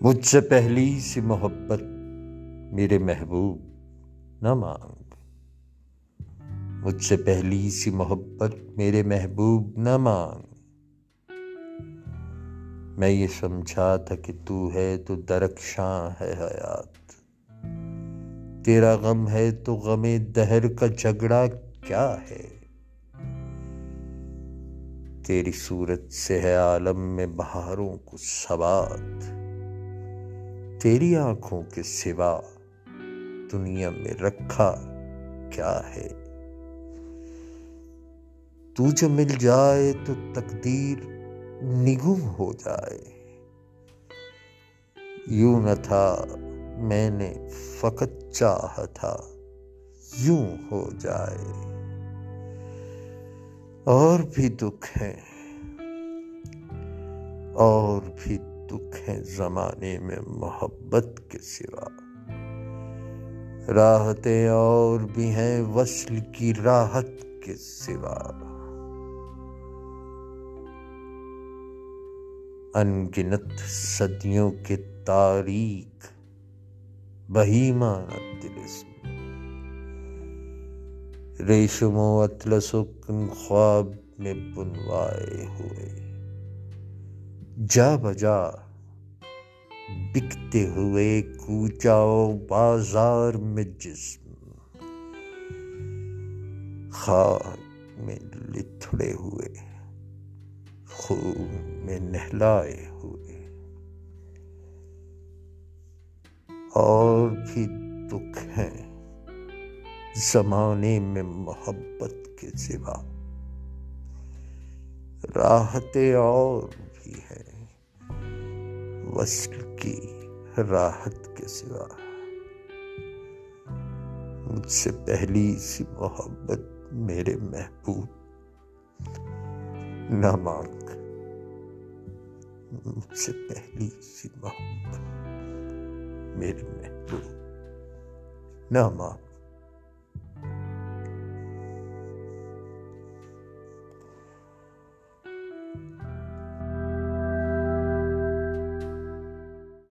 مجھ سے پہلی سی محبت میرے محبوب نہ مانگ۔ مجھ سے پہلی سی محبت میرے محبوب نہ مانگ۔ میں یہ سمجھا تھا کہ تو ہے تو درخشاں ہے حیات۔ تیرا غم ہے تو غم دہر کا جھگڑا کیا ہے؟ تیری صورت سے ہے عالم میں بہاروں کو سوات۔ تیری آنکھوں کے سوا دنیا میں رکھا کیا ہے؟ تو جو مل جائے تو تقدیر نگم ہو جائے۔ یوں نہ تھا، میں نے فقط چاہا تھا یوں ہو جائے۔ اور بھی دکھ ہیں، اور بھی دکھ ہیں زمانے میں محبت کے سوا۔ راحتیں اور بھی ہیں وصل کی راحت کے سوا۔ انگنت صدیوں کے تاریخ بہیمانہ تلسم ریشم و اطلس و خواب میں بنوائے ہوئے۔ جا بجا بکتے ہوئے کوچاؤ بازار میں جسم خاک میں لتھڑے ہوئے، خون میں نہلائے ہوئے۔ اور بھی دکھ ہیں زمانے میں محبت کے سوا۔ راحتیں اور بھی ہیں وصل کی راحت کے سوا۔ مجھ سے پہلی سی محبت میرے محبوب۔ نہ مانگ۔ مجھ سے پہلی سی محبت میرے محبوب۔ نہ مانگ۔